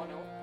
Oh no.